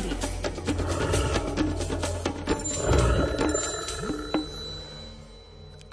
prírody.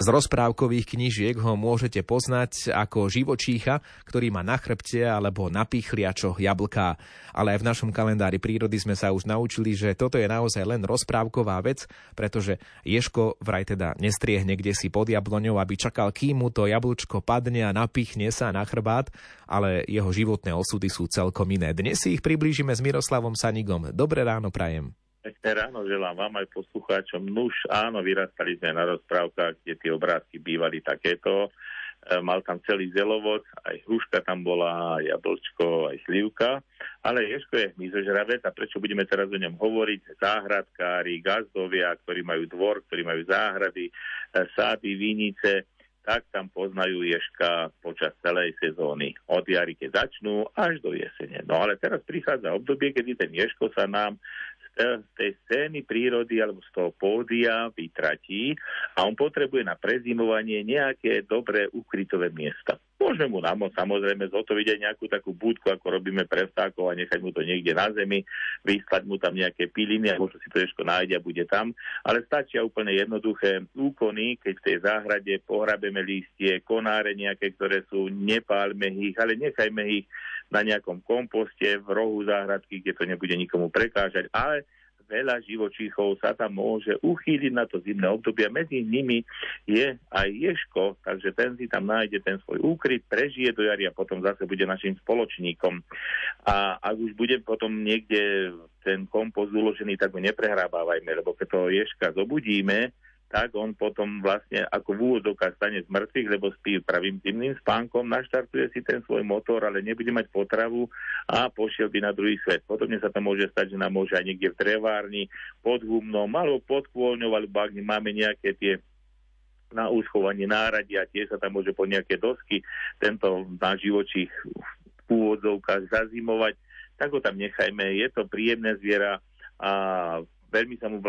Rozprávkových knížiek ho môžete poznať ako živočícha, ktorý má na chrbte alebo na pichliačoch jablká. Ale aj v našom kalendári prírody sme sa už naučili, že toto je naozaj len rozprávková vec, pretože Ješko vraj teda nestriehne kde si pod jabloňou, aby čakal, kým mu to jablčko padne a napichne sa na chrbát, ale jeho životné osudy sú celkom iné. Dnes si ich priblížime s Miroslavom Sanigom. Dobré ráno prajem. Pekné ráno želám vám aj poslucháčom. Nuž, áno, vyrastali sme na rozprávkach, kde tie obrázky bývali takéto. E, mal tam celý zelovod, aj hruška tam bola, aj jablčko, aj slivka. Ale Ješko je hmyzožravec a prečo budeme teraz o ňom hovoriť? Záhradkári, gazdovia, ktorí majú dvor, ktorí majú záhrady, e, sády, vinice, tak tam poznajú Ješka počas celej sezóny. Od jary, keď začnú, až do jesene. No ale teraz prichádza obdobie, kedy ten Ješko sa nám z tej scény prírody alebo z toho pódia vytratí a on potrebuje na prezimovanie nejaké dobré ukrytové miesta. Môžeme mu nám samozrejme zotoviť aj nejakú takú budku, ako robíme pre vtákov a nechať mu to niekde na zemi, vyslať mu tam nejaké piliny a možno si to ešte nájde a bude tam. Ale stačia úplne jednoduché úkony, keď v tej záhrade pohrabeme listie, konáre nejaké, ktoré sú, nepálme ich, ale nechajme ich na nejakom komposte v rohu záhradky, kde to nebude nikomu prekážať, ale veľa živočíchov sa tam môže uchýliť na to zimné obdobie. Medzi nimi je aj ješko, takže ten si tam nájde ten svoj úkryt, prežije do jary a potom zase bude našim spoločníkom. A ak už bude potom niekde ten kompost uložený, tak ho neprehrábávajme, lebo keď toho ješka zobudíme, tak on potom vlastne ako v úvodokách stane z mŕtvych, lebo spí pravým zimným spánkom, naštartuje si ten svoj motor, ale nebude mať potravu a pošiel by na druhý svet. Podobne sa to môže stať, že nám môže aj niekde v drevárni, pod humnom, alebo pod kôľňou, alebo ak máme nejaké tie na uschovanie náradia, tiež sa tam môže po nejaké dosky tento náš živočích úvodzovkách zazimovať, tak ho tam nechajme. Je to príjemné zviera a veľmi sa mu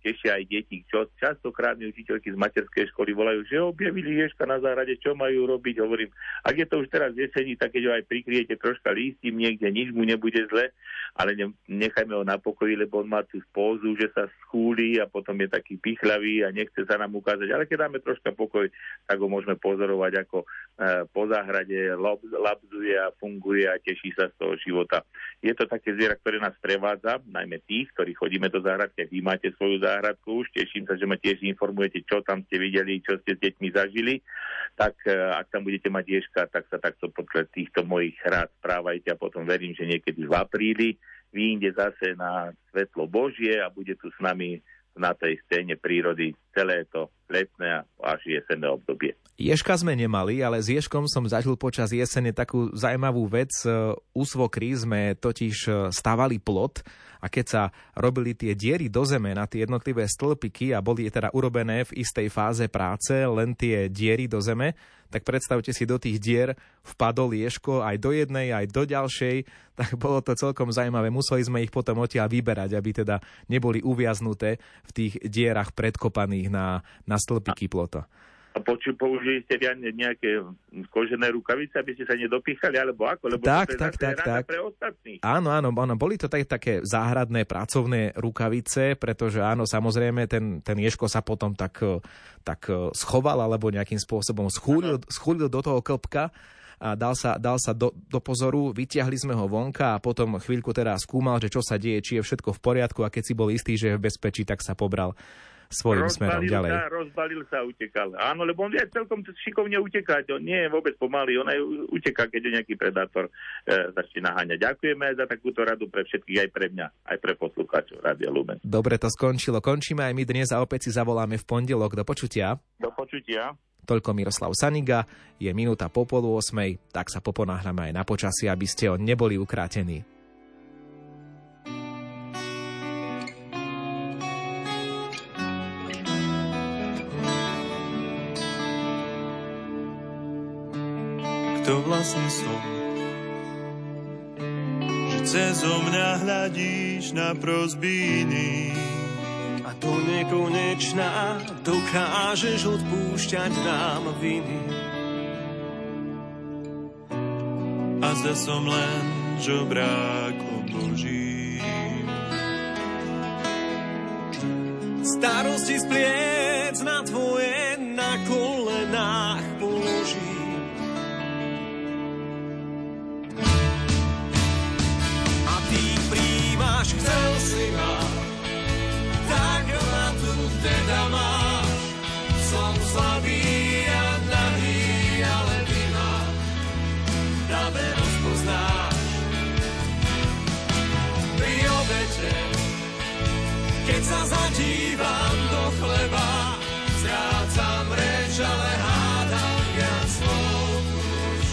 tešia aj deti, čo častokrát mi učiteľky z materskej školy volajú, že objavili ješka na záhrade, čo majú robiť. Hovorím, ak je to už teraz jesení, tak keď ho aj prikriete troška lístím niekde, nič mu nebude zle, ale nechajme ho na pokoji, lebo on má tú spózu, že sa schúli a potom je taký pichľavý a nechce sa nám ukázať. Ale keď dáme troška pokoj, tak ho môžeme pozorovať, ako e, po záhrade labzuje a funguje a teší sa z toho života. Je to také zviera, ktoré nás prevádza, najmä tých, ktorí chodíme do záhradky, vy máte svoju záhradku, záhradku už. Teším sa, že ma tiež informujete, čo tam ste videli, čo ste s deťmi zažili. Tak e, ak tam budete mať ježka, tak sa takto podľa týchto mojich rád správajte a potom verím, že niekedy v apríli vyjde zase na svetlo Božie a bude tu s nami na tej scéne prírody celé to letné až jesenné obdobie. Ješka sme nemali, ale s Ješkom som zažil počas jesene takú zaujímavú vec. U svokry sme totiž e, stavali plot a keď sa robili tie diery do zeme na tie jednotlivé stĺpiky a boli teda urobené v istej fáze práce, len tie diery do zeme, tak predstavte si, do tých dier vpadol Ješko aj do jednej, aj do ďalšej, tak bolo to celkom zaujímavé. Museli sme ich potom odtiaľ vyberať, aby teda neboli uviaznuté v tých dierach predkopaných na, na stĺpiky plota. A poču, použili ste nejaké kožené rukavice, aby ste sa nedopíchali, alebo ako? Lebo tak, to tak, tak, tak. pre ostatných. Áno, áno, áno, boli to tak, také záhradné pracovné rukavice, pretože áno, samozrejme, ten, ten Ješko sa potom tak, tak schoval, alebo nejakým spôsobom schúlil, schúlil do toho klpka a dal sa, dal sa do, do pozoru, vyťahli sme ho vonka a potom chvíľku teda skúmal, že čo sa deje, či je všetko v poriadku a keď si bol istý, že je v bezpečí, tak sa pobral svojím rozbalil smerom ďalej. Sa, rozbalil sa utekal. Áno, lebo on vie celkom šikovne utekať. On nie je vôbec pomalý, on aj uteká, keď je nejaký predátor e, začne naháňať. Ďakujeme za takúto radu pre všetkých, aj pre mňa, aj pre poslucháčov Rádia Lumen. Dobre, to skončilo. Končíme aj my dnes a opäť si zavoláme v pondelok. Do počutia. Do počutia. Toľko Miroslav Saniga, je minúta po polu osmej, tak sa poponáhľame aj na počasí, aby ste ho neboli ukrátení. kto vlastne som. Že cez mňa hľadíš na prosby a to nekonečná dokážeš odpúšťať nám viny. A zda som len žobrákom Božím. Starosti spliec na tvoje na kolenách položím. Slabý a nahý, ale ty ma dáve rozpoznáš. Pri obete, keď sa zadívam do chleba, strácam reč, ale hádam viac slov už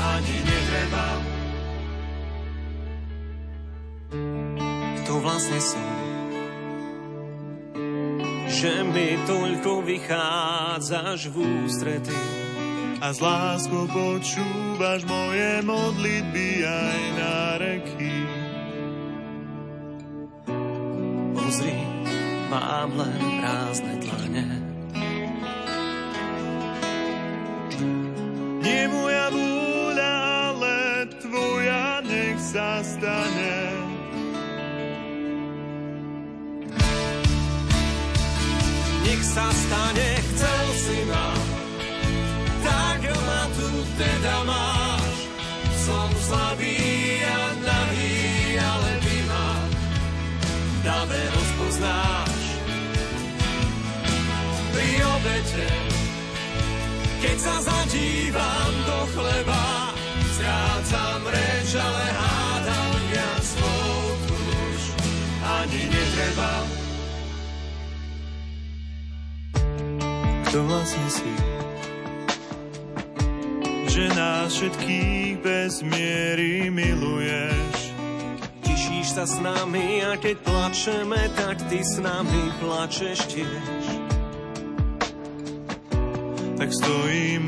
ani netreba. Kto vlastne som? Že mi toľko vychádzaš v ústrety a s láskou počúvaš moje modlitby aj na reky. Pozri, mám len prázdne dlane. Nech sa stane, chcel si ma, tak ma tu teda máš. Som slabý a nahý, ale ty ma dáve rozpoznáš. Pri obete, keď sa zadívam do chleba, strácam reč, ale hádam viac slov ani netreba. Kto vlastne si? Že nás všetkých bez miery miluješ. Tešíš sa s nami a keď plačeme, tak ty s nami plačeš tiež. Tak stojím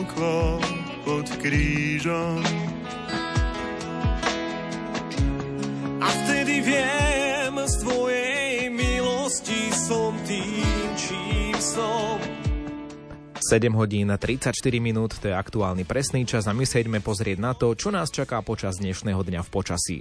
okolo pod krížom. A vtedy viem, z tvojej milosti som tým, som. 7 hodín 34 minút, to je aktuálny presný čas a my sa pozrieť na to, čo nás čaká počas dnešného dňa v počasí.